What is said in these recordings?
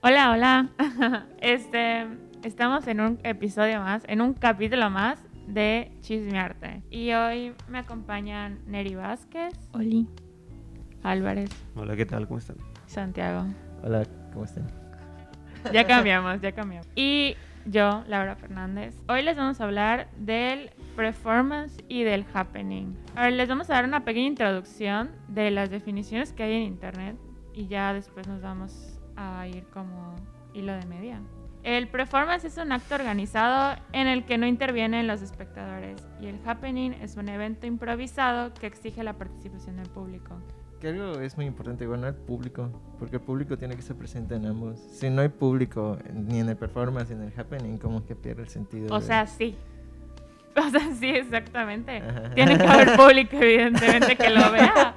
Hola, hola. Este, estamos en un episodio más, en un capítulo más de Chismearte. Y hoy me acompañan Neri Vázquez, Oli. Álvarez, Hola, ¿qué tal? ¿Cómo están? Santiago. Hola, ¿cómo están? Ya cambiamos, ya cambiamos. Y yo, Laura Fernández. Hoy les vamos a hablar del performance y del happening. Ahora les vamos a dar una pequeña introducción de las definiciones que hay en internet y ya después nos vamos a ir como hilo de media. El performance es un acto organizado en el que no intervienen los espectadores y el happening es un evento improvisado que exige la participación del público. Que algo es muy importante, bueno, el público, porque el público tiene que estar presente en ambos. Si no hay público ni en el performance ni en el happening, como que pierde el sentido. O de- sea, sí. O sea, sí, exactamente. Ajá. Tiene que haber público, evidentemente, que lo vea.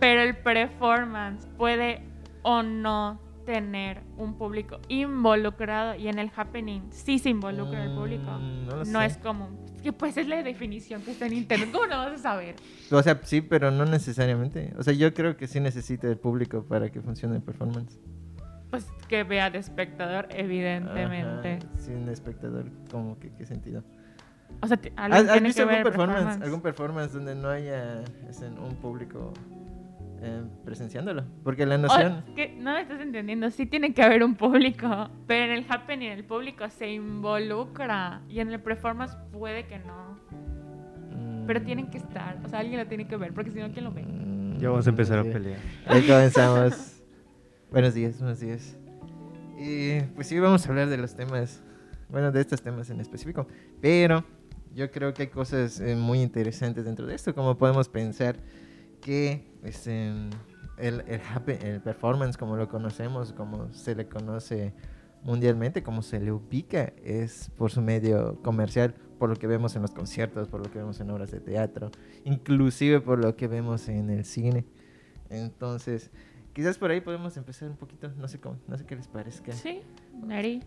Pero el performance puede o no tener un público involucrado y en el happening sí se involucra el público. Mm, no lo No sé. es común. Es que pues es la definición que está en internet. ¿Cómo no vas a saber? O sea, sí, pero no necesariamente. O sea, yo creo que sí necesita el público para que funcione el performance. Pues que vea de espectador, evidentemente. Ajá, Sin espectador, como que qué sentido. O sea, ¿Has, visto algún performance, performance. algún performance donde no haya este, un público eh, presenciándolo? Porque la noción... es que no me estás entendiendo. Sí tiene que haber un público. Pero en el happening el público se involucra. Y en el performance puede que no. Pero mm, tienen que estar. O sea, alguien lo tiene que ver. Porque si no, ¿quién lo ve? mm, Ya vamos a empezar a sí. pelear. Ahí comenzamos. buenos días, buenos días. Y pues sí, vamos a hablar de los temas, bueno, de estos temas en específico. Pero yo creo que hay cosas eh, muy interesantes dentro de esto, como podemos pensar que este, el, el, happen- el performance, como lo conocemos, como se le conoce mundialmente, como se le ubica, es por su medio comercial, por lo que vemos en los conciertos, por lo que vemos en obras de teatro, inclusive por lo que vemos en el cine. Entonces, quizás por ahí podemos empezar un poquito, no sé cómo, no sé qué les parezca. Sí, Neri.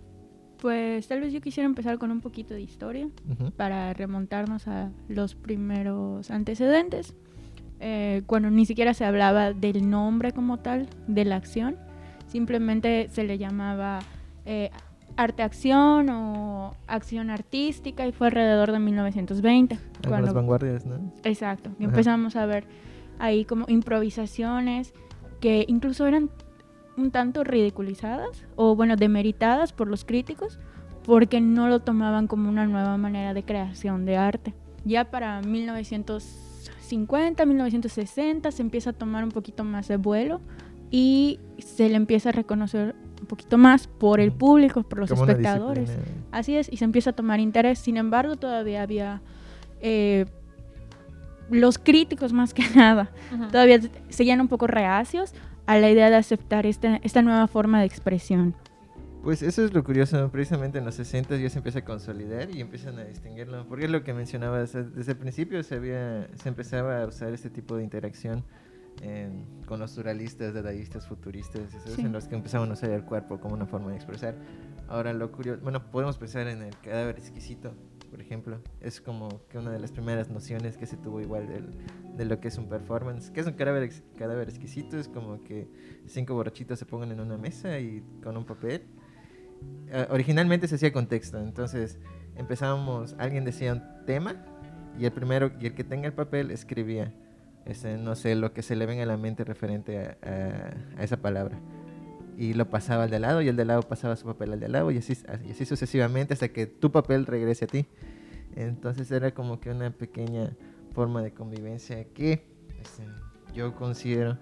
Pues tal vez yo quisiera empezar con un poquito de historia para remontarnos a los primeros antecedentes, eh, cuando ni siquiera se hablaba del nombre como tal de la acción, simplemente se le llamaba eh, arte-acción o acción artística y fue alrededor de 1920. Algunas cuando- vanguardias, ¿no? Exacto. Ajá. empezamos a ver ahí como improvisaciones que incluso eran un tanto ridiculizadas o bueno, demeritadas por los críticos porque no lo tomaban como una nueva manera de creación de arte. Ya para 1950, 1960 se empieza a tomar un poquito más de vuelo y se le empieza a reconocer un poquito más por el público, por los Como espectadores. Así es, y se empieza a tomar interés. Sin embargo, todavía había eh, los críticos más que nada. Todavía seguían un poco reacios a la idea de aceptar esta, esta nueva forma de expresión. Pues eso es lo curioso, precisamente en los 60 ya se empieza a consolidar y empiezan a distinguirlo, porque es lo que mencionabas, desde el principio se, había, se empezaba a usar este tipo de interacción en- con los surrealistas, dadaístas, futuristas, esos Sí. en los que empezaban a usar el cuerpo como una forma de expresar. Ahora lo curioso, bueno, podemos pensar en el cadáver exquisito, por ejemplo, es como que una de las primeras nociones que se tuvo igual del, de lo que es un performance. ¿Qué es un cadáver, ex- cadáver exquisito? Es como que cinco borrachitos se pongan en una mesa y con un papel eh, originalmente se hacía con texto, entonces empezábamos, alguien decía un tema y el primero y el que tenga el papel escribía, este, no sé, lo que se le venga a la mente referente a, esa palabra. Y lo pasaba al de lado y el de lado pasaba su papel al de lado y así, así sucesivamente hasta que tu papel regrese a ti. Entonces era como que una pequeña forma de convivencia que este, yo considero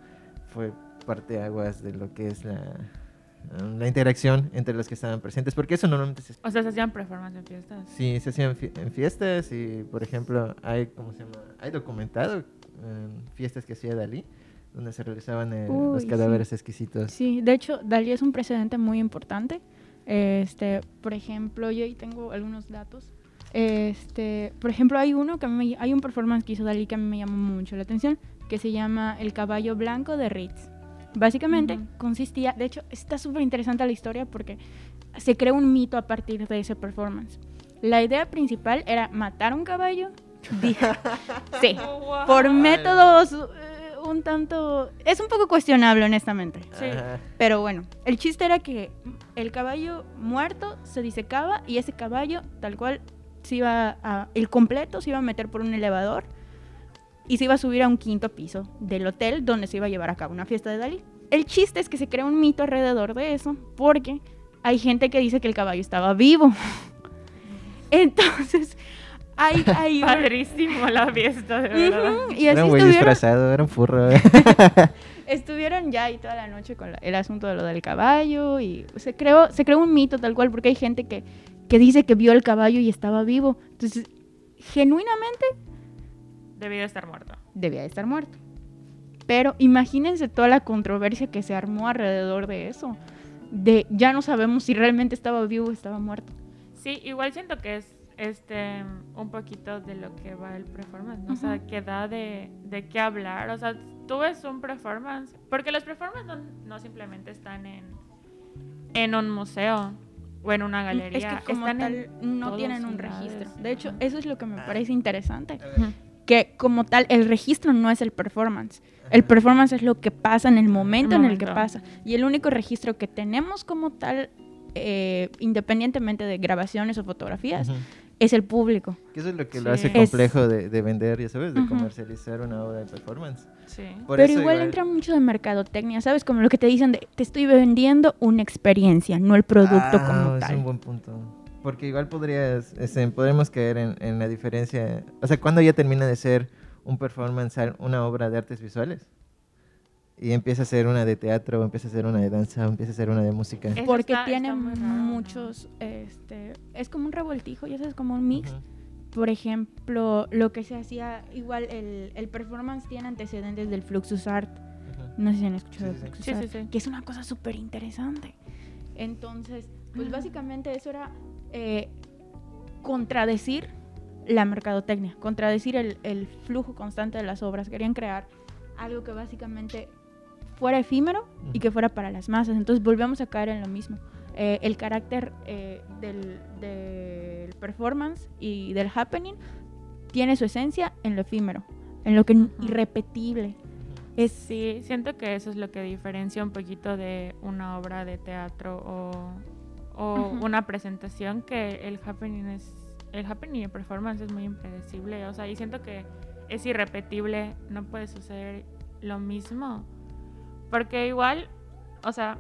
fue parte aguas de lo que es la, la interacción entre los que estaban presentes, porque eso normalmente se, O sea, se hacían performance en fiestas. sí, se hacía en, fie- en fiestas y, por ejemplo, hay, ¿cómo se llama? Hay documentado en fiestas que hacía Dalí, donde se realizaban eh, Uy, los sí. cadáveres exquisitos. Sí, de hecho, Dalí es un precedente muy importante. Este, por ejemplo, yo ahí tengo algunos datos. Este, por ejemplo, hay uno que a mí me- hay un performance que hizo Dalí que a mí me llamó mucho la atención, que se llama El caballo blanco de Ritz. Básicamente consistía, de hecho, está súper interesante la historia porque se creó un mito a partir de ese performance. La idea principal era matar un caballo. sí, por métodos eh, un tanto... Es un poco cuestionable, honestamente. Sí. Pero bueno, el chiste era que el caballo muerto se disecaba y ese caballo, tal cual, se iba a... El completo se iba a meter por un elevador y se iba a subir a un quinto piso del hotel donde se iba a llevar a cabo una fiesta de Dalí. El chiste es que se crea un mito alrededor de eso porque hay gente que dice que el caballo estaba vivo. Entonces, hay... hay Padrísimo la fiesta, de verdad. Ujú, y así Era un güey estuvieron, disfrazado, era un furro. estuvieron ya ahí toda la noche con la- el asunto de lo del caballo y se creó, se creó un mito tal cual porque hay gente que, que dice que vio el caballo y estaba vivo. Entonces, genuinamente Debió de estar muerto. debía de estar muerto. Pero imagínense toda la controversia que se armó alrededor de eso. De ya no sabemos si realmente estaba vivo o estaba muerto. Sí, igual siento que es este un poquito de lo que va el performance, ¿no? O sea, que da de, de qué hablar. O sea, tú ves un performance, porque los performances no, no simplemente están en, en un museo o en una galería. Es que como están tal no tienen un registro. De hecho, eso es lo que me parece interesante. Ujú. Que como tal el registro no es el performance. El performance es lo que pasa en el momento en el que momento. pasa. Y el único registro que tenemos como tal, eh, independientemente de grabaciones o fotografías, Ujú. es el público. Que eso es lo que Sí. lo hace Es- complejo de, de vender, ya sabes, de Ujú. comercializar una obra de performance. Sí. Por Pero eso igual, entra mucho de mercadotecnia, ¿sabes? Como lo que te dicen de, te estoy vendiendo una experiencia, no el producto Ah, como Es un tal. buen punto. Porque igual podrías, este, podremos caer en, en la diferencia. O sea, cuando ya termina de ser un performance, una obra de artes visuales? Y empieza a ser una de teatro, o empieza a ser una de danza, o empieza a ser una de música. Eso Porque está- tiene está muchos, este, es como un revoltijo, ya sabes, como un mix. Ujú. Por ejemplo, lo que se hacía, igual el, el performance tiene antecedentes del Fluxus Art. Ujú. No sé si han escuchado Sí, sí, Fluxus Sí, sí, Art, sí. que es una cosa súper interesante. Entonces, pues básicamente eso era eh, contradecir la mercadotecnia, contradecir el, el flujo constante de las obras. Querían crear algo que básicamente fuera efímero y que fuera para las masas. Entonces volvemos a caer en lo mismo. Eh, el carácter eh, del, del performance y del happening tiene su esencia en lo efímero, en lo que irrepetible. Es, Sí, siento que eso es lo que diferencia un poquito de una obra de teatro o, o una presentación que el happening es el happening y el performance es muy impredecible, o sea, y siento que es irrepetible, no puede suceder lo mismo. Porque igual, o sea,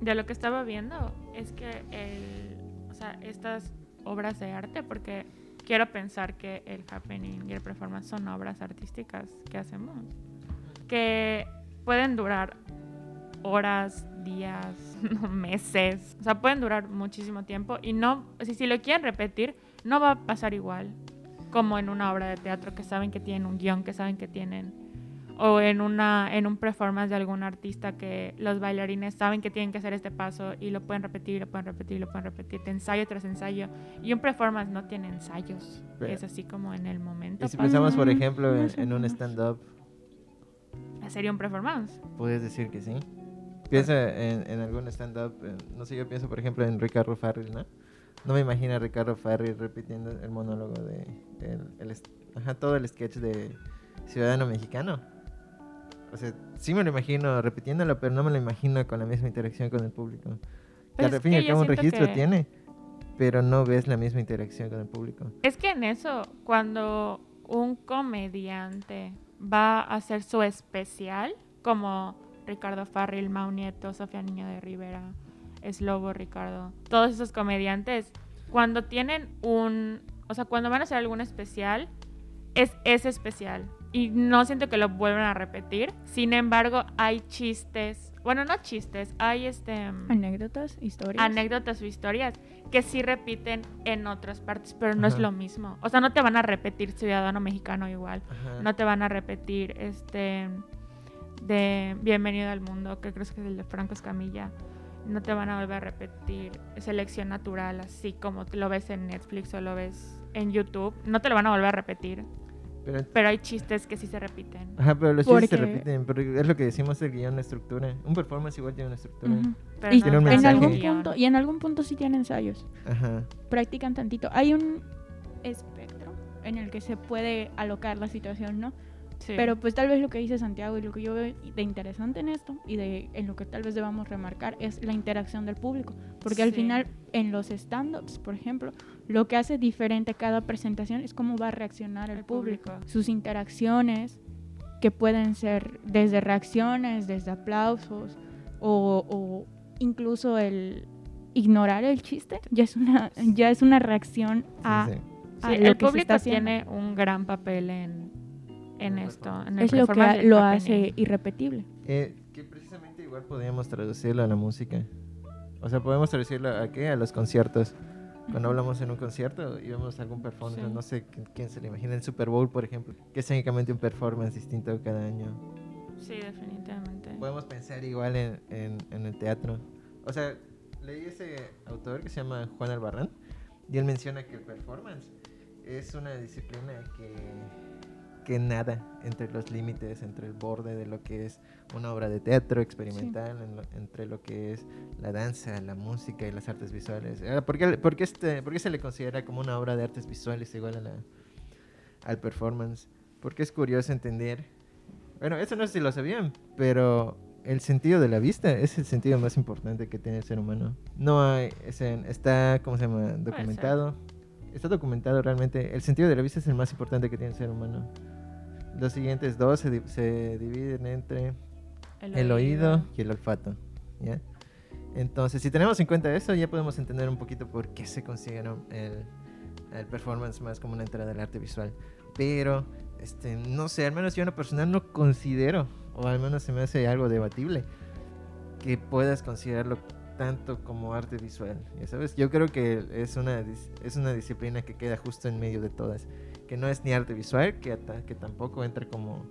de lo que estaba viendo es que el, o sea, estas obras de arte porque quiero pensar que el happening y el performance son obras artísticas que hacemos que pueden durar horas, días, meses, o sea, pueden durar muchísimo tiempo y no, si, si lo quieren repetir, no va a pasar igual como en una obra de teatro que saben que tienen un guion, que saben que tienen, o en, una, en un performance de algún artista que los bailarines saben que tienen que hacer este paso y lo pueden repetir, lo pueden repetir, lo pueden repetir, de ensayo tras ensayo. Y un performance no tiene ensayos, Pero- es así como en el momento. Y si pensamos, por Mm, ejemplo, en, en un stand-up, Sería un performance. puedes decir que sí. Piensa en, en algún stand-up, no sé, yo pienso, por ejemplo, en Ricardo Farrell, ¿no? No me imagino a Ricardo Farrell repitiendo el monólogo de... El, el ajá, todo el sketch de Ciudadano Mexicano. O sea, sí me lo imagino repitiéndolo, pero no me lo imagino con la misma interacción con el público. Que Pues al es fin y que al cabo un registro que- tiene, pero no ves la misma interacción con el público. Es que en eso, cuando un comediante va a hacer su especial, como Ricardo Farril, Mau Nieto, Sofía Niño de Rivera, Slobo Ricardo, todos esos comediantes, cuando tienen un, o sea, cuando van a hacer algún especial, es ese especial. Y no siento que lo vuelvan a repetir. Sin embargo, hay chistes, bueno, no chistes, hay este... anécdotas, historias. anécdotas o historias que sí repiten en otras partes, pero no es lo mismo. O sea, no te van a repetir Ciudadano Mexicano igual. Ajá. No te van a repetir este de Bienvenido al Mundo, que creo que es el de Franco Escamilla. No te van a volver a repetir Selección Natural, así como lo ves en Netflix o lo ves en YouTube. No te lo van a volver a repetir, Pero, pero hay chistes que sí se repiten. ajá, pero los chistes se Porque- repiten, pero es lo que decimos el guion, la estructura. Un performance igual tiene una estructura. Pero Y no Tiene un en algún punto, y en algún punto sí tienen ensayos. Ajá. practican tantito. Hay un espectro en el que se puede alocar la situación, ¿no? Sí. Pero pues tal vez lo que dice Santiago y lo que yo veo de interesante en esto y de en lo que tal vez debamos remarcar es la interacción del público, porque al Sí. final en los stand-ups, por ejemplo, lo que hace diferente cada presentación es cómo va a reaccionar el, El público. público. sus interacciones que pueden ser desde reacciones, desde aplausos o, o incluso el ignorar el chiste, ya es una ya es una reacción a, Sí, sí. a Sí, lo el que se público está haciendo. tiene un gran papel en, en esto. En es lo que lo hace irrepetible. Eh, que precisamente igual podríamos traducirlo a la música. O sea, podemos traducirlo a qué? A los conciertos. Cuando hablamos en un concierto y vemos algún performance, Sí. no sé qu- quién se le imagina, el Super Bowl, por ejemplo, que es técnicamente un performance distinto cada año. Sí, definitivamente. Podemos pensar igual en, en- en el teatro. O sea, leí ese autor que se llama Juan Albarrán y él menciona que el performance es una disciplina que, que nada entre los límites, entre el borde de lo que es una obra de teatro experimental, en lo- entre lo que es la danza, la música y las artes visuales. Ah, ¿Por qué, por qué este, por qué se le considera como una obra de artes visuales igual a la, al performance? Porque es curioso entender bueno, eso no sé si lo sabían, pero el sentido de la vista es el sentido más importante que tiene el ser humano. No hay, ese- está, ¿cómo se llama? Documentado. Está documentado realmente. El sentido de la vista es el más importante que tiene el ser humano. Los siguientes dos se, di- se dividen entre el oído y el olfato. ¿ya? Entonces, si tenemos en cuenta eso, ya podemos entender un poquito por qué se considera el, el performance más como una entrada del arte visual. Pero, este, no sé, al menos yo en lo personal no considero, o al menos se me hace algo debatible, que puedas considerarlo tanto como arte visual. Ya sabes, yo creo que es una, es una disciplina que queda justo en medio de todas. Que no es ni arte visual, que, que tampoco entra como...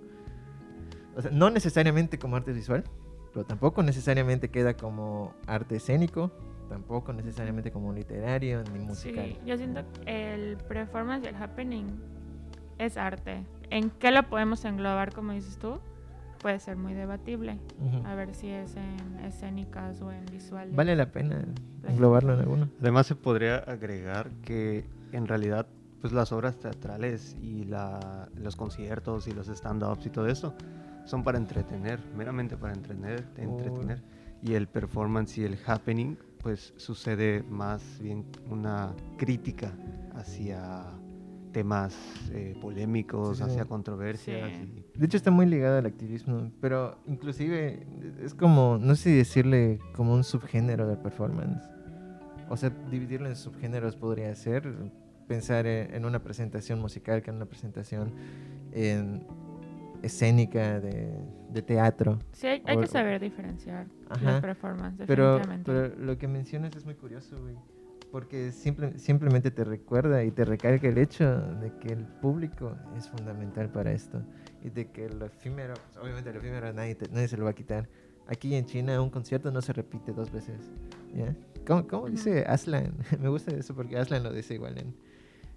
O sea, no necesariamente como arte visual, pero tampoco necesariamente queda como arte escénico, tampoco necesariamente como literario ni musical. Sí, yo siento que el performance y el happening es arte. ¿En qué lo podemos englobar, como dices tú? Puede ser muy debatible. Ujú. A ver si es en escénicas o en visuales. Vale la pena englobarlo en alguno. Además se podría agregar que en realidad pues las obras teatrales y la- los conciertos y los stand-ups y todo eso son para entretener, meramente para entretener, entretener. Y el performance y el happening pues sucede más bien una crítica hacia temas eh, polémicos, Sí, sí. hacia controversias. Sí. y- De hecho está muy ligado al activismo, pero inclusive es como, no sé si decirle como un subgénero del performance. O sea, dividirlo en subgéneros podría ser pensar en, una presentación musical que en una presentación en escénica de, de teatro. Sí, hay, hay O- que saber diferenciar Ajá. los performance, Pero, pero lo que mencionas es muy curioso, güey. Porque simple, simplemente te recuerda y te recalca el hecho de que el público es fundamental para esto. Y de que lo efímero, pues, obviamente lo efímero nadie, te- nadie se lo va a quitar. Aquí en China un concierto no se repite dos veces. ¿ya? ¿Cómo, cómo dice Aslan? Me gusta eso porque Aslan lo dice igual en,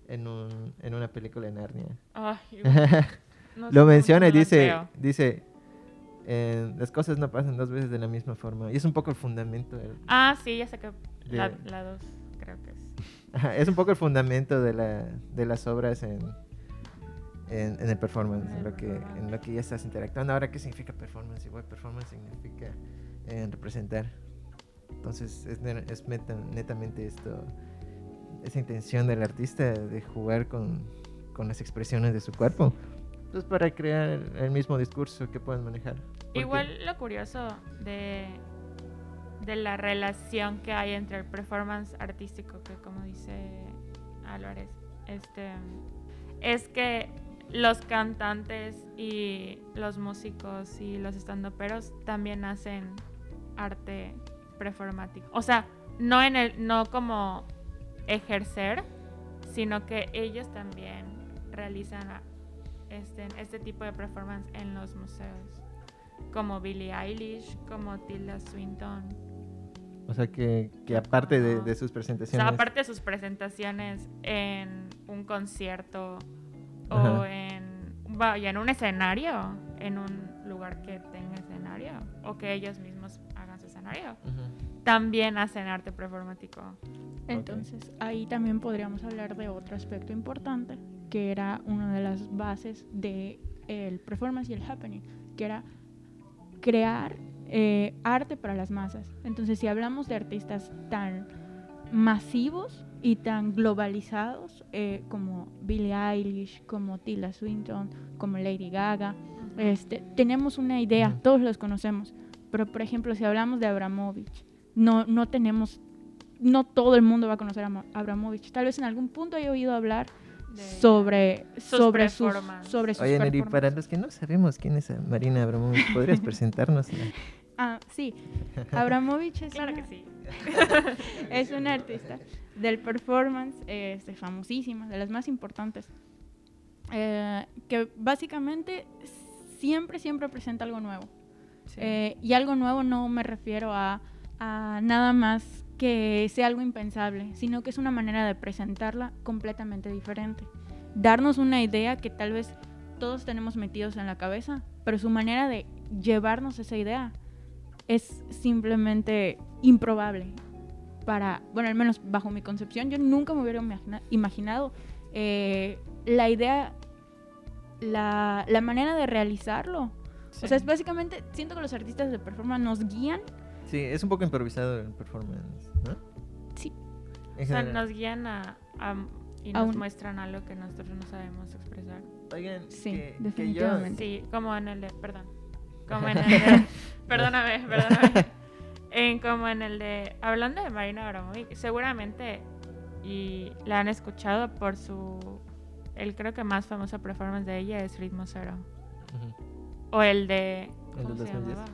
en, un, en una película de Narnia. No lo menciona y dice, dice eh, las cosas no pasan dos veces de la misma forma. Y es un poco el fundamento del, Ah, sí, ya sé que la, de- la dos, creo que es. Ajá, es un poco el fundamento de, la, de las obras en, en, en el performance, En el lo, que, en lo que ya estás interactuando. Ahora, ¿qué significa performance? Igual, performance significa eh, representar. Entonces, es, es meta- netamente esto, esa intención del artista de jugar con, con las expresiones de su cuerpo. Pues para crear el, mismo discurso que puedan manejar. Igual lo curioso de, de la relación que hay entre el performance artístico, que como dice Álvarez, este, es que los cantantes y los músicos y los estandoperos también hacen arte performático. O sea, no en el, no como ejercer, sino que ellos también realizan este, este tipo de performance en los museos como Billie Eilish, como Tilda Swinton. O sea, que, que aparte de, Ajá. de sus O presentaciones... sea, aparte de sus presentaciones en un concierto Ajá. o en, vaya, en un escenario, en un lugar que tenga escenario, o que ellos mismos hagan su escenario, Ujú. También hacen arte performático. Entonces, ahí también podríamos hablar de otro aspecto importante, que era una de las bases de el performance y el happening, que era crear eh, arte para las masas. Entonces, si hablamos de artistas tan masivos y tan globalizados eh, como Billie Eilish, como Tilda Swinton, como Lady Gaga, este, tenemos una idea, todos los conocemos. Pero, por ejemplo, si hablamos de Abramovich, no, no tenemos, no todo el mundo va a conocer a Mo- Abramovich. Tal vez en algún punto haya oído hablar De- sobre, Sus sobre, sus, sobre sus Oye, Neri, para los que no sabemos quién es Marina Abramovich, ¿podrías presentarnos? Ah, sí. Abramovich es, Claro una, que sí. es una artista del performance este, famosísima, de las más importantes. eh, que básicamente siempre, siempre presenta algo nuevo. Eh, y algo nuevo no me refiero a, a nada más que sea algo impensable, sino que es una manera de presentarla completamente diferente. Darnos una idea que tal vez todos tenemos metidos en la cabeza, pero su manera de llevarnos esa idea es simplemente improbable. Para, bueno, al menos bajo mi concepción, yo nunca me hubiera imagina- imaginado eh, la idea, la, la manera de realizarlo. O sea, es básicamente, siento que los artistas de performance nos guían. Sí, es un poco improvisado el performance, ¿no? Sí. En O sea, nos guían a, a- y A nos un- muestran algo que nosotros no sabemos expresar. Oigan, Sí, que- que yo- definitivamente. Sí, como en el de, perdón, como en el de, perdóname, perdóname, en, como en el de, hablando de Marina Abramovic, seguramente, y la han escuchado por su, el creo que más famoso performance de ella es Ritmo Cero, o el de, El ¿cómo se 2010. llamaba?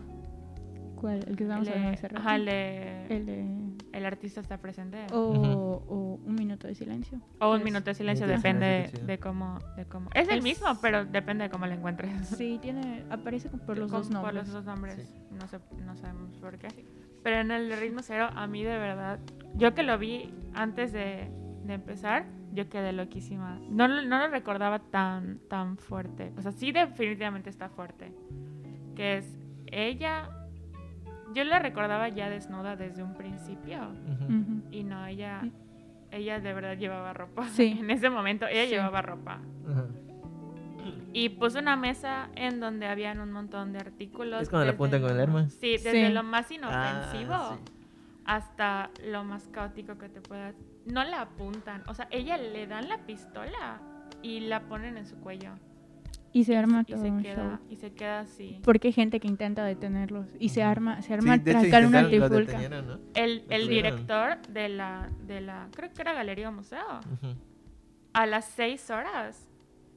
¿Cuál? El que estábamos hablando de, hace rato. ajá, el de, El de- el artista está presente. O, Ujú. o un minuto de silencio. O un Es- minuto de silencio, Minuto de depende silencio, sí. de cómo, de cómo. Es el Es- mismo, pero depende de cómo lo encuentres. Sí, tiene, aparece por los Con- dos nombres. Por los dos nombres. Sí. No, sé, no sabemos por qué. Pero en el de ritmo cero, a mí de verdad, yo que lo vi antes de, de empezar, yo quedé loquísima. No, lo- no lo recordaba tan, tan fuerte. O sea, sí definitivamente está fuerte. Que es ella... Yo la recordaba ya desnuda desde un principio. Y no, ella... Ella de verdad llevaba ropa. Sí. En ese momento ella Sí. llevaba ropa. Y puso una mesa en donde habían un montón de artículos. ¿Es cuando la apuntan con el arma? Sí, desde Sí. lo más inofensivo Ah, sí. hasta lo más caótico que te puedas. No la apuntan. O sea, ella le dan la pistola y la ponen en su cuello. Y se arma y todo se un queda show. Y se queda así. Porque hay gente que intenta detenerlos. Y se arma, se arma Sí, hecho, una trifulca. El, el director de la, de la. Creo que era Galería o Museo. A las seis horas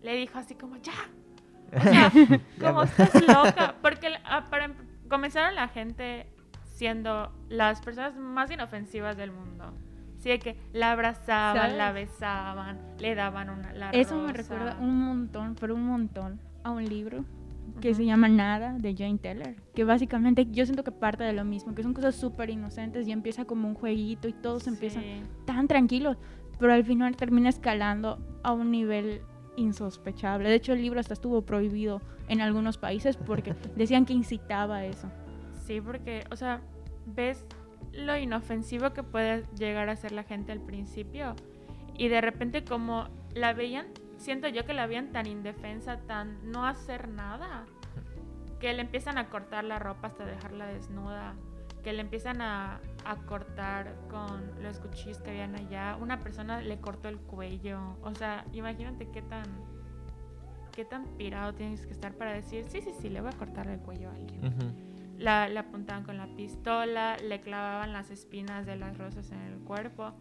le dijo así como: ¡Ya! O sea, como estás loca. Porque ah, para em- comenzaron la gente siendo las personas más inofensivas del mundo. Sí, de que la abrazaban, ¿Sabes? la besaban, le daban una la Eso me rosa. recuerda un montón, pero un montón, a un libro que Ujú. se llama Nada de Jane Teller. Que básicamente yo siento que parte de lo mismo, que son cosas súper inocentes y empieza como un jueguito y todos empiezan Sí. tan tranquilos, pero al final termina escalando a un nivel insospechable. De hecho, el libro hasta estuvo prohibido en algunos países porque decían que incitaba a eso. Sí, porque, o sea, ves lo inofensivo que puede llegar a ser la gente al principio y de repente como la veían, siento yo que la veían tan indefensa, tan no hacer nada, que le empiezan a cortar la ropa hasta dejarla desnuda, que le empiezan a, a cortar con los cuchillos que habían allá. Una persona le cortó el cuello, o sea, imagínate qué tan... ¿Qué tan pirado tienes que estar para decir, sí, sí, sí, le voy a cortar el cuello a alguien? Ujú. La, le apuntaban con la pistola, le clavaban las espinas de las rosas en el cuerpo.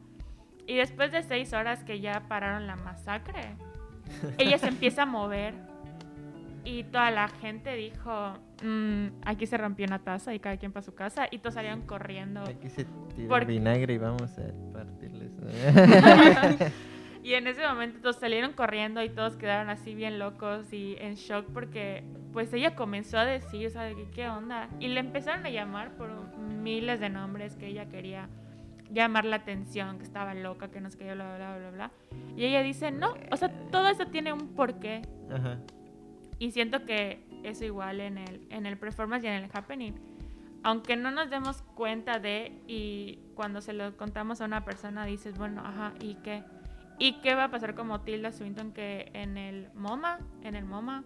Y después de seis horas que ya pararon la masacre, ella se empieza a mover y toda la gente dijo, "Mm, aquí se rompió una taza y cada quien para su casa y todos salieron corriendo. Aquí se tira Por- vinagre y vamos a partirles. Y en ese momento todos salieron corriendo y todos quedaron así bien locos y en shock porque pues ella comenzó a decir, o sea, ¿qué onda? Y le empezaron a llamar por miles de nombres que ella quería llamar la atención, que estaba loca, que no sé qué, bla, bla, bla, bla, bla. Y ella dice, no, o sea, todo eso tiene un porqué. Ajá. Y siento que eso igual en el, en el performance y en el happening. Aunque no nos demos cuenta de, y cuando se lo contamos a una persona dices, bueno, ajá, ¿y qué? ¿Y qué va a pasar como Tilda Swinton que en el MoMA, en el MoMA,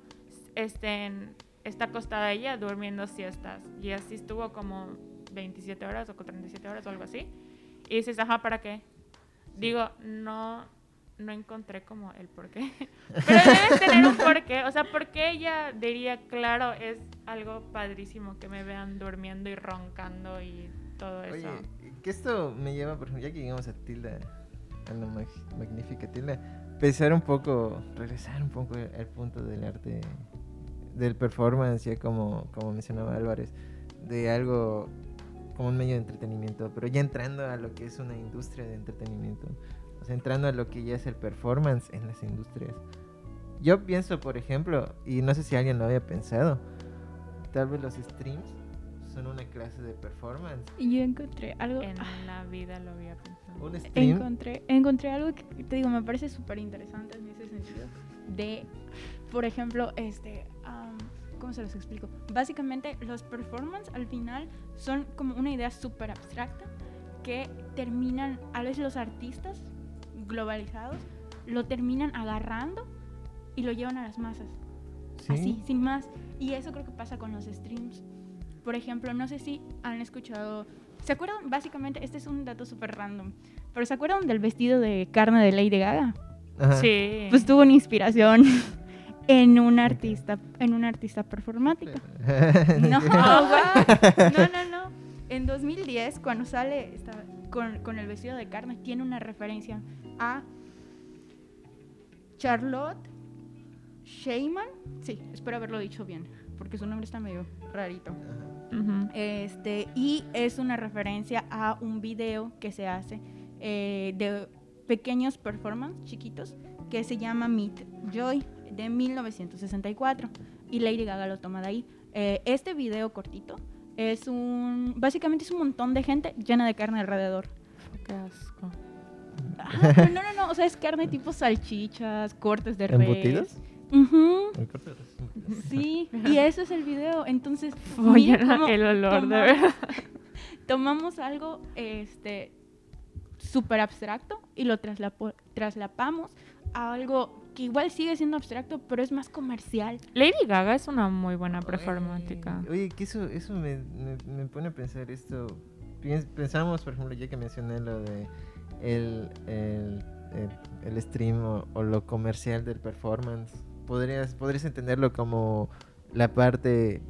estén, está acostada ella durmiendo siestas. Y así estuvo como 27 horas o 37 horas o algo así. Y dices, ajá, ¿para qué? Digo, no, no encontré como el por qué. Pero debes tener un porqué. O sea, ¿por qué ella diría, claro, es algo padrísimo que me vean durmiendo y roncando y todo eso? Oye, que esto me lleva, por ejemplo, ya que llegamos a Tilda, a la mag- magnífica pensar un poco, regresar un poco al punto del arte, del performance, ya como, como mencionaba Álvarez, de algo como un medio de entretenimiento, pero ya entrando a lo que es una industria de entretenimiento, o sea, entrando a lo que ya es el performance en las industrias. Yo pienso, por ejemplo, y no sé si alguien lo había pensado, tal vez los streams son una clase de performance. Y yo encontré algo. En la vida lo había pensado. Un stream Encontré, encontré algo que te digo, me parece súper interesante en ese sentido. De, por ejemplo, este. am, ¿Cómo se los explico? Básicamente, los performance al final son como una idea súper abstracta que terminan, a veces los artistas globalizados lo terminan agarrando y lo llevan a las masas. ¿sí? Así, sin más. Y eso creo que pasa con los streams. Por ejemplo, no sé si han escuchado. ¿Se acuerdan? Básicamente, este es un dato súper random. Pero ¿se acuerdan del vestido de carne de Lady Gaga? Ajá. Sí. Pues tuvo una inspiración en un artista, en un artista performático. No, güey. no, no, no. En 2010, cuando sale esta- con, con el vestido de carne, tiene una referencia a Charlotte Sheyman. Sí, espero haberlo dicho bien, porque su nombre está medio rarito. Este, y es una referencia a un video que se hace eh, de pequeños performance chiquitos que se llama Meet Joy de 1964 y Lady Gaga lo toma de ahí. Eh, este video cortito es un, básicamente es un montón de gente llena de carne alrededor. Qué asco. No, no, no, o sea, es carne tipo salchichas, cortes de res. ¿Embutidos? Cortos. Sí, y eso es el video. Entonces, cómo el olor, de tomamos- verdad. tomamos algo este súper abstracto y lo traslapo- traslapamos a algo que igual sigue siendo abstracto, pero es más comercial. Lady Gaga es una muy buena performática. Oye, oye, que eso, eso me, me, me pone a pensar esto. Pensamos, por ejemplo, ya que mencioné lo de el, el, el- el stream o, o lo comercial del performance, podrías, podrías entenderlo como la parte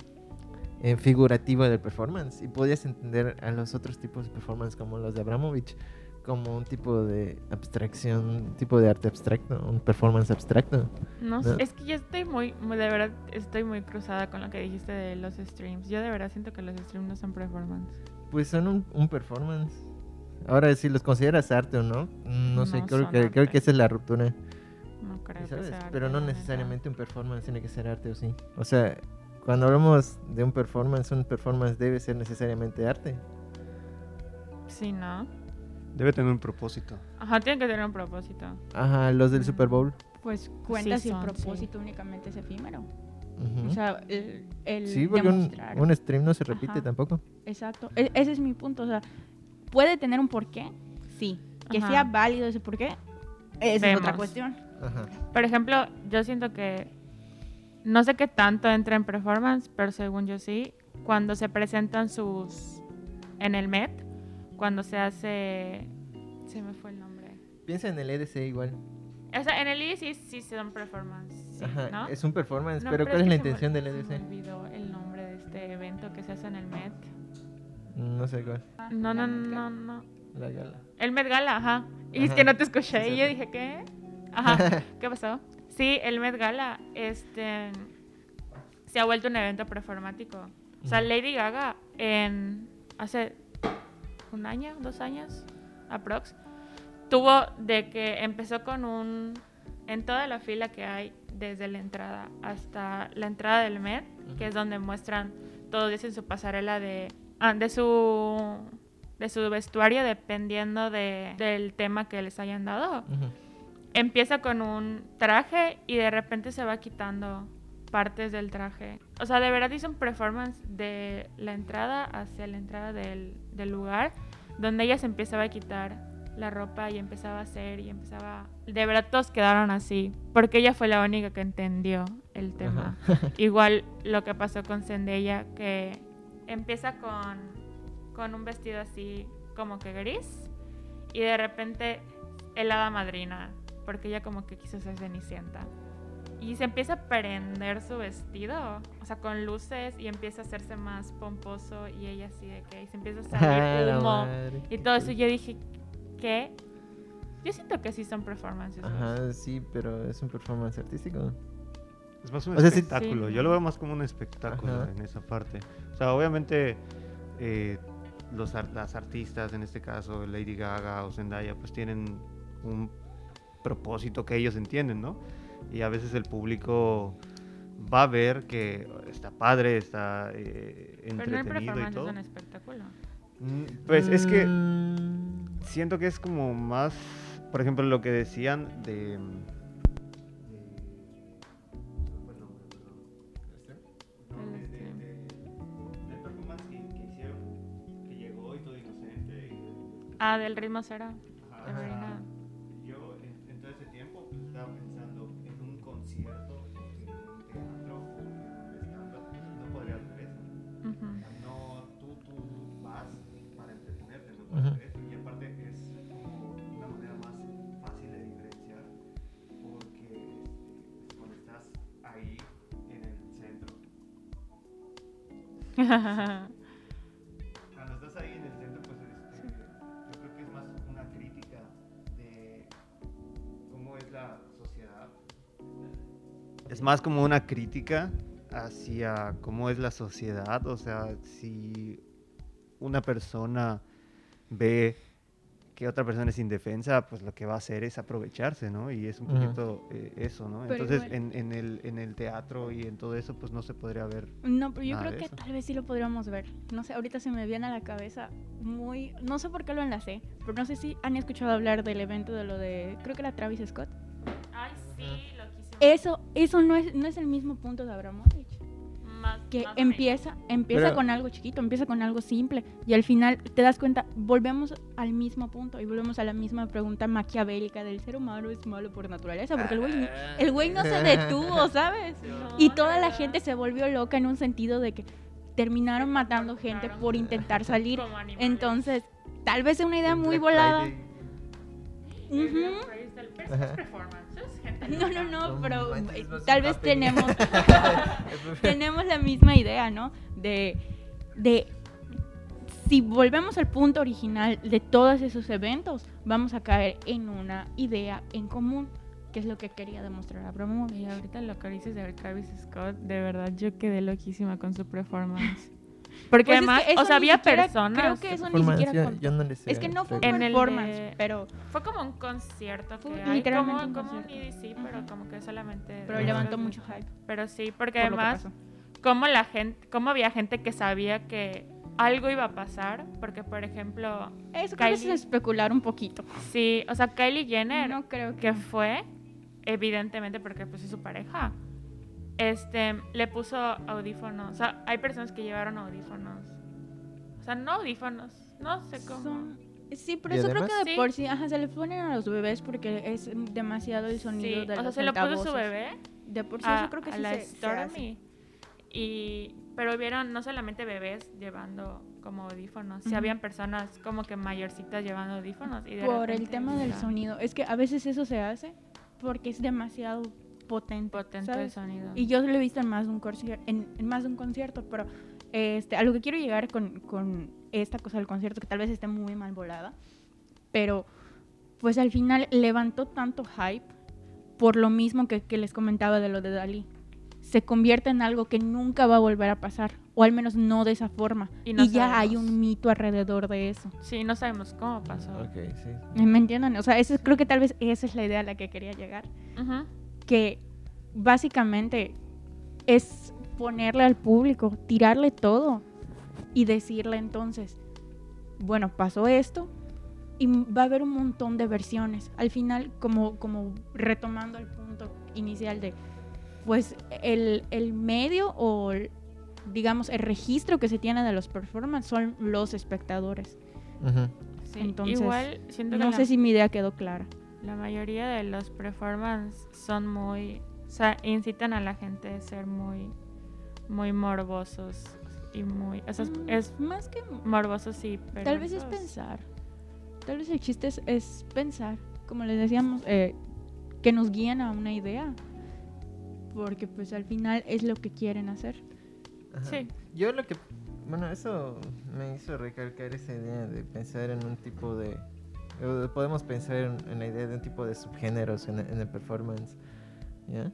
eh, figurativa del performance y podrías entender a los otros tipos de performance como los de Abramovich como un tipo de abstracción, un tipo de arte abstracto, un performance abstracto. No ¿No? es que yo estoy muy, muy- de verdad, estoy muy cruzada con lo que dijiste de los streams. Yo de verdad siento que los streams no son performance. Pues son un, un performance. Ahora, si los consideras arte o no, no, sé, creo que, creo que esa es la ruptura. No creo que sea arte, Pero no necesariamente un performance tiene que ser arte o sí. O sea, cuando hablamos de un performance, un performance debe ser necesariamente arte. Sí, ¿no? Debe tener un propósito. Ajá, tiene que tener un propósito. Ajá, los del Super Bowl. Pues cuenta Sí si el son, sí. propósito únicamente es efímero. O sea, el, el sí, porque un, demostrar. un stream no se repite Ajá. tampoco. Exacto. E- ese es mi punto. O sea, ¿puede tener un porqué? Sí. Que Ajá. sea válido ese porqué, esa es otra cuestión. Ajá. Por ejemplo, yo siento que no sé qué tanto entra en performance, pero según yo sí, cuando se presentan sus en el Met, cuando se hace se me fue el nombre. Piensa en el EDC igual. O sea, en el IE sí, sí son performance, sí, Ajá, ¿no? es un performance, No, pero ¿cuál es es la se me- intención del se me EDC? olvidó el nombre de este evento que se hace en el Met. No sé cuál. No, no, no, no. La gala. El Met Gala, ajá. Y es Ajá. que no te escuché. Sí, y yo dije, ¿qué? Ajá. ¿Qué pasó? Sí, el Met Gala este, se ha vuelto un evento performático. O sea. Lady Gaga en hace un año, dos años, aprox, tuvo de que empezó con un... En toda la fila que hay desde la entrada hasta la entrada del Met, que es donde muestran todo eso en su pasarela de, ah, de su de su vestuario dependiendo de, del tema que les hayan dado. Ujú. Empieza con un traje y de repente se va quitando partes del traje. O sea, de verdad hizo un performance de la entrada hacia la entrada del, del lugar donde ella se empezaba a quitar la ropa y empezaba a hacer y empezaba... De verdad todos quedaron así, porque ella fue la única que entendió el tema. Igual lo que pasó con Zendaya, que empieza con, con un vestido así como que gris y de repente hada madrina, porque ella como que quiso ser cenicienta. Y se empieza a prender su vestido, o sea, con luces y empieza a hacerse más pomposo y ella así de que y se empieza a salir humo madre, y todo eso. Yo dije, ¿qué? Yo siento que sí son performances. Ajá, sí, pero es un performance artístico. Es más un O sea, espectáculo. Sí. Yo lo veo más como un espectáculo Ajá. en esa parte. O sea, obviamente eh, los las artistas, en este caso Lady Gaga o Zendaya, pues tienen un propósito que ellos entienden, ¿no? Y a veces el público va a ver que está padre, está eh, Pero no entretenido y performance todo. es un espectáculo. Mm, Pues es que siento que es como más, por ejemplo, lo que decían de... mm, El stream. del cuando estás ahí en el centro, pues este, yo creo que es más una crítica de cómo es la sociedad. Es más como una crítica hacia cómo es la sociedad, o sea, si una persona ve que otra persona es indefensa, pues lo que va a hacer es aprovecharse, ¿no? Y es un poquito eh, eso, ¿no? Pero Entonces, igual- en, en el, en el teatro y en todo eso, pues no se podría ver. No, pero yo Nada creo que eso. tal vez sí lo podríamos ver. No sé, ahorita se me viene a la cabeza muy... No sé por qué lo enlacé, pero no sé si han escuchado hablar del evento de lo de... Creo que era Travis Scott. Ay, sí, loquísimo. Eso, eso no es, no es el mismo punto de Abramovich. Más- Que más empieza, empieza Pero- con algo chiquito, empieza con algo simple y al final te das cuenta, volvemos al mismo punto y volvemos a la misma pregunta maquiavélica del ser humano es malo por naturaleza, porque el güey, ni- el güey no se detuvo, ¿sabes? menos. Y No, toda la gente se volvió loca en un sentido de que terminaron matando gente por intentar salir. Entonces, tal vez es una idea muy volada. Friday. El no No, no, pero tal vez tenemos tenemos la misma idea, ¿no? De, de si volvemos al punto original de todos esos eventos, vamos a caer en una idea en común, que es lo que quería demostrar Abramovich. Y ahorita lo que dices de Travis Scott, de verdad yo quedé loquísima con su performance. Porque Pues es que además, o sea, había siquiera- personas. Creo que eso ni siquiera yo no le sé Es que no fue En performance, de- pero, Fue como un concierto Fue que hay, literalmente como, un como un concierto. EDC, pero como que solamente... pero levantó mucho hype. Pero sí, porque por además, como la gente, como había gente que sabía que algo iba a pasar, porque por ejemplo, Eso creo que es Kylie- especular un poquito. sí, o sea, Kylie Jenner, No creo que... que fue, evidentemente porque pues es su pareja, este, le puso audífonos, o sea, hay personas que llevaron audífonos, o sea, no audífonos, no sé cómo. Son- Sí, pero eso creo que de por sí, ajá, se le ponen a los bebés porque es demasiado el sonido Sí, de o sea, los se lo puso su bebé De por sí, a, eso creo que a sí la se, se. Stormy. Y, pero vieron no solamente bebés llevando como audífonos, sí habían personas como que mayorcitas llevando audífonos. Y de Por el tema del sonido. Es que a veces eso se hace porque es demasiado potente. Potente el ¿sabes? sonido. Y yo lo he visto en más de un, concierto, en, en más de un concierto, pero este, a lo que quiero llegar con, con esta cosa del concierto, que tal vez esté muy mal volada, pero pues al final levantó tanto hype por lo mismo que, que les comentaba de lo de Dalí. Se convierte en algo que nunca va a volver a pasar, o al menos no de esa forma. Y Y, no ya hay un mito alrededor de eso. Sí, no sabemos cómo pasó. Ok, sí. ¿Me entienden? O sea, eso, creo que tal vez esa es la idea a la que quería llegar. Ujú. Que básicamente es ponerle al público, tirarle todo y decirle entonces, bueno, pasó esto y va a haber un montón de versiones. Al final, como, como retomando el punto inicial de, pues el, el medio o el- digamos el registro que se tiene de los performances son los espectadores. Sí, Entonces, igual siento que No la, sé si mi idea quedó clara. La mayoría de los performance son muy, o sea, incitan a la gente a ser muy, muy morbosos y muy, o sea, es, Mm, es más que morbosos y Tal vez es pensar. Tal vez el chiste es, es pensar. Como les decíamos, eh, que nos guían a una idea. Porque pues al final es lo que quieren hacer. Ajá. Sí. Yo lo que... Bueno, eso me hizo recalcar esa idea de pensar en un tipo de... de- Podemos pensar en, en la idea de un tipo de subgéneros en, en el performance. ¿Ya?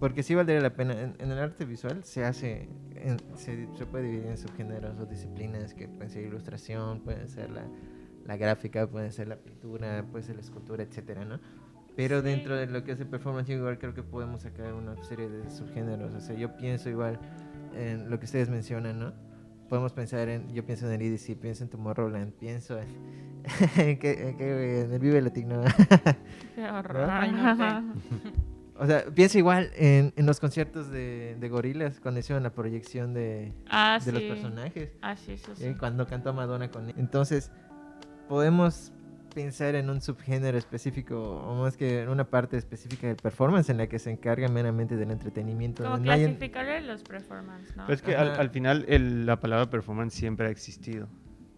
Porque sí valdría la pena. En, en el arte visual se hace... en- se, se puede dividir en subgéneros o disciplinas que pueden ser ilustración, pueden ser la, la gráfica, puede ser la pintura, puede ser la escultura, etcétera, ¿no? Pero Sí. dentro de lo que es el performance, igual creo que podemos sacar una serie de subgéneros. O sea, yo pienso igual en lo que ustedes mencionan, ¿no? Podemos pensar en, yo pienso en el EDC, pienso en Tomorrowland, pienso en, en, que- en que- en el Vive Latino. Qué horror. ¿No? Ay, no sé. o sea, pienso igual en, en los conciertos de, de gorilas cuando hicieron la proyección de, Ah, de los sí. personajes. Ah, sí, eso sí. ¿eh? Cuando cantó Madonna con él. Entonces, podemos pensar en un subgénero específico o más que en una parte específica del performance en la que se encarga meramente del entretenimiento. Como No clasificarle los performance, es que al, final el- la palabra performance siempre ha existido.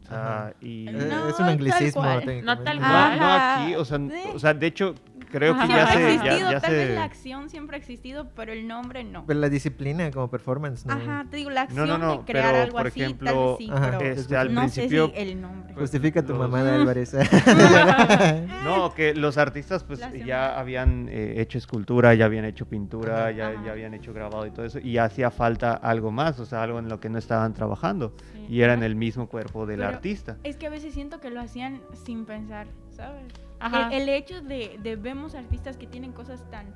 O sea, Ajá. y... Eh, No, es un anglicismo. No tal cual. no aquí, o sea, Sí. o sea, de hecho, creo que ya se... ha ya- existido, ya tal se- vez la acción siempre ha existido, pero el nombre no. Pero la disciplina como performance, ¿no? Ajá, te digo, la No, acción no, no, de crear pero, algo por así, ejemplo, tal vez sí, Ajá. pero Este, al no principio- sé si el nombre. Justifica tu Los- mamada, Álvarez. No, que los artistas pues ya habían eh, hecho escultura, ya habían hecho pintura, ya, ya habían hecho grabado y todo eso, y hacía falta algo más, o sea, algo en lo que no estaban trabajando, Sí. y era en el mismo cuerpo del Pero- artista. Es que a veces siento que lo hacían sin pensar, ¿sabes? Ajá. El, el hecho de, de vemos artistas que tienen cosas tan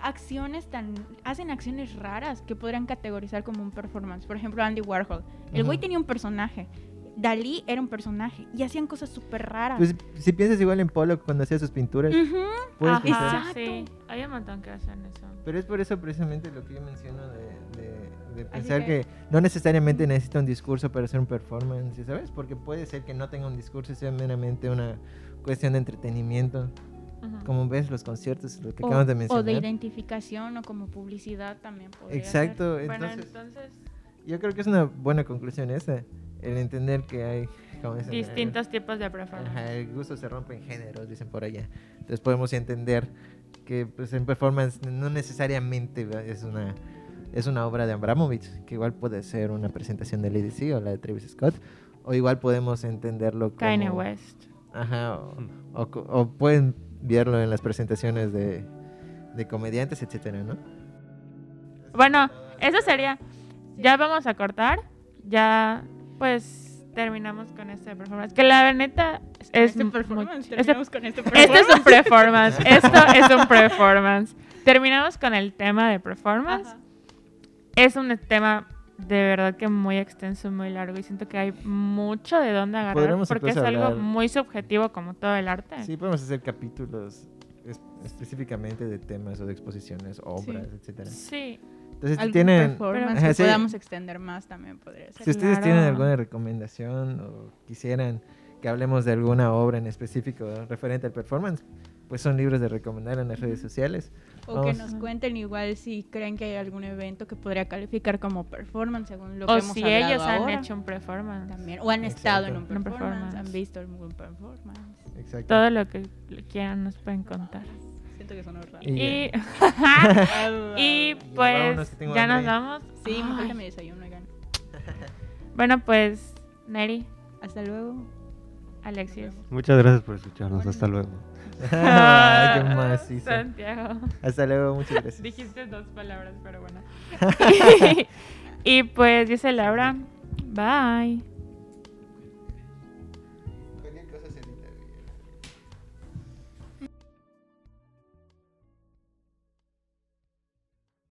acciones tan hacen acciones raras que podrían categorizar como un performance. Por ejemplo, Andy Warhol. El güey tenía un personaje. Dalí era un personaje y hacían cosas súper raras. Pues si piensas igual en Pollock cuando hacía sus pinturas, Ujú. puedes Ajá. Exacto. sí. Hay un montón que hacen eso. Pero es por eso precisamente lo que yo menciono de, de- de pensar que... que- no necesariamente necesita un discurso para hacer un performance, ¿sabes? Porque puede ser que no tenga un discurso y sea meramente una cuestión de entretenimiento. Ujú. Como ves los conciertos, lo que o, acabamos de o mencionar. de identificación o como publicidad también Exacto, Bueno, entonces entonces, yo creo que es una buena conclusión esa, el entender que hay distintos tipos de performance. Ajá, el gusto se rompe en géneros, dicen por allá. Entonces podemos entender que pues, en performance no necesariamente es una es una obra de Abramovich, que igual puede ser una presentación de Lady C o la de Travis Scott, o igual podemos entenderlo como... Kanye West. Ajá, o, o co- o pueden verlo en las presentaciones de, de comediantes, etcétera, ¿no? Bueno, eso sería. Ya vamos a cortar. Ya, pues, terminamos con este performance. Que la neta es. Este performance, este- terminamos con este Este es un performance. Esto es un performance. Terminamos con el tema de performance. Ajá. Es un tema de verdad que muy extenso, muy largo. Y siento que hay mucho de dónde agarrar. Porque es algo hablar- muy subjetivo, como todo el arte. Sí, podemos hacer capítulos es- específicamente de temas o de exposiciones, obras, etcétera. Sí. Entonces, si tienen, que sí. podamos extender más también podría ser. si ustedes tienen alguna recomendación o quisieran que hablemos de alguna obra en específico referente al performance, pues son libres de recomendar en las redes sociales. O que nos cuenten igual si creen que hay algún evento que podría calificar como performance según lo O que hemos si hablado ellos han hecho un performance. también o han estado en un performance, performance. han visto algún performance. Exacto. Todo lo que quieran nos pueden contar. Siento que sonó raro. Y- Y, pues ya nos vamos. Sí, me Ay. falta mi desayuno, oigan. Bueno, pues, Neri, Hasta luego. Alexis. Muchas gracias por escucharnos, hasta luego. Ay, qué macizo. Santiago. Hasta luego, muchas gracias. Dijiste dos palabras, pero bueno. y pues, dice Laura, bye.